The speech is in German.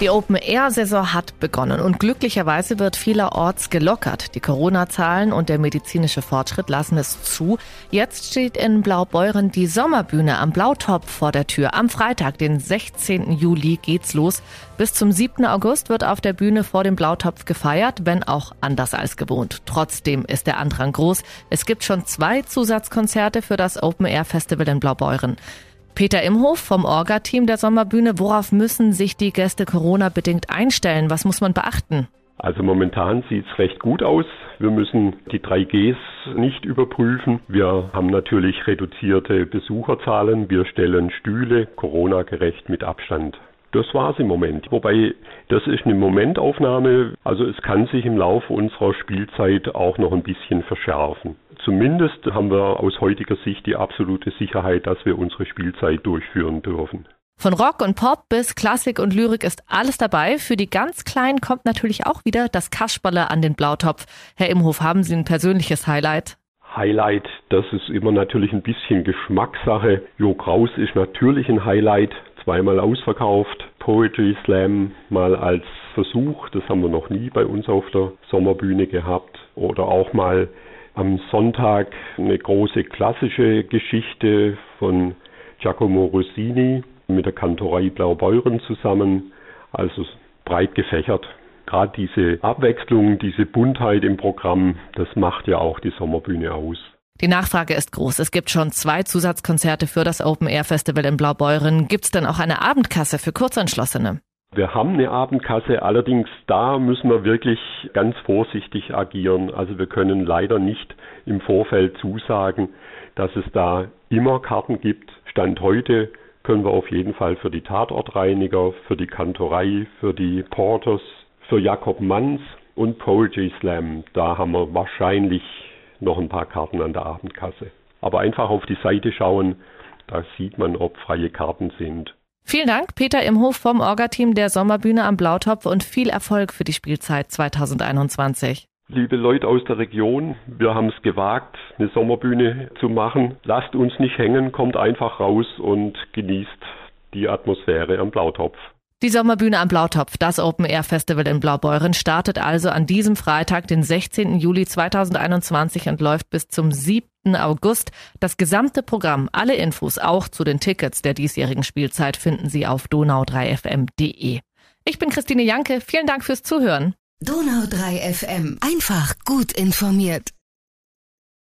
Die Open-Air-Saison hat begonnen und glücklicherweise wird vielerorts gelockert. Die Corona-Zahlen und der medizinische Fortschritt lassen es zu. Jetzt steht in Blaubeuren die Sommerbühne am Blautopf vor der Tür. Am Freitag, den 16. Juli, geht's los. Bis zum 7. August wird auf der Bühne vor dem Blautopf gefeiert, wenn auch anders als gewohnt. Trotzdem ist der Andrang groß. Es gibt schon zwei Zusatzkonzerte für das Open-Air-Festival in Blaubeuren. Peter Imhof vom Orga-Team der Sommerbühne. Worauf müssen sich die Gäste Corona-bedingt einstellen? Was muss man beachten? Also momentan sieht es recht gut aus. Wir müssen die 3Gs nicht überprüfen. Wir haben natürlich reduzierte Besucherzahlen. Wir stellen Stühle Corona-gerecht mit Abstand das war's im Moment. Wobei, das ist eine Momentaufnahme. Also es kann sich im Laufe unserer Spielzeit auch noch ein bisschen verschärfen. Zumindest haben wir aus heutiger Sicht die absolute Sicherheit, dass wir unsere Spielzeit durchführen dürfen. Von Rock und Pop bis Klassik und Lyrik ist alles dabei. Für die ganz Kleinen kommt natürlich auch wieder das Kasperle an den Blautopf. Herr Imhof, haben Sie ein persönliches Highlight? Highlight, das ist immer natürlich ein bisschen Geschmackssache. Jo Kraus ist natürlich ein Highlight, zweimal ausverkauft. Poetry Slam mal als Versuch, das haben wir noch nie bei uns auf der Sommerbühne gehabt. Oder auch mal am Sonntag eine große klassische Geschichte von Giacomo Rossini mit der Kantorei Blaubeuren zusammen. Also breit gefächert. Gerade diese Abwechslung, diese Buntheit im Programm, das macht ja auch die Sommerbühne aus. Die Nachfrage ist groß. Es gibt schon zwei Zusatzkonzerte für das Open Air Festival in Blaubeuren. Gibt es denn auch eine Abendkasse für Kurzentschlossene? Wir haben eine Abendkasse, allerdings da müssen wir wirklich ganz vorsichtig agieren. Also wir können leider nicht im Vorfeld zusagen, dass es da immer Karten gibt. Stand heute können wir auf jeden Fall für die Tatortreiniger, für die Kantorei, für die Porters, für Jakob Manns und Poetry Slam, da haben wir wahrscheinlich noch ein paar Karten an der Abendkasse. Aber einfach auf die Seite schauen, da sieht man, ob freie Karten sind. Vielen Dank, Peter Imhof vom Orga-Team der Sommerbühne am Blautopf und viel Erfolg für die Spielzeit 2021. Liebe Leute aus der Region, wir haben es gewagt, eine Sommerbühne zu machen. Lasst uns nicht hängen, kommt einfach raus und genießt die Atmosphäre am Blautopf. Die Sommerbühne am Blautopf, das Open Air Festival in Blaubeuren, startet also an diesem Freitag, den 16. Juli 2021 und läuft bis zum 7. August. Das gesamte Programm, alle Infos auch zu den Tickets der diesjährigen Spielzeit finden Sie auf donau3fm.de. Ich bin Christine Janke, vielen Dank fürs Zuhören. Donau3 FM, einfach gut informiert.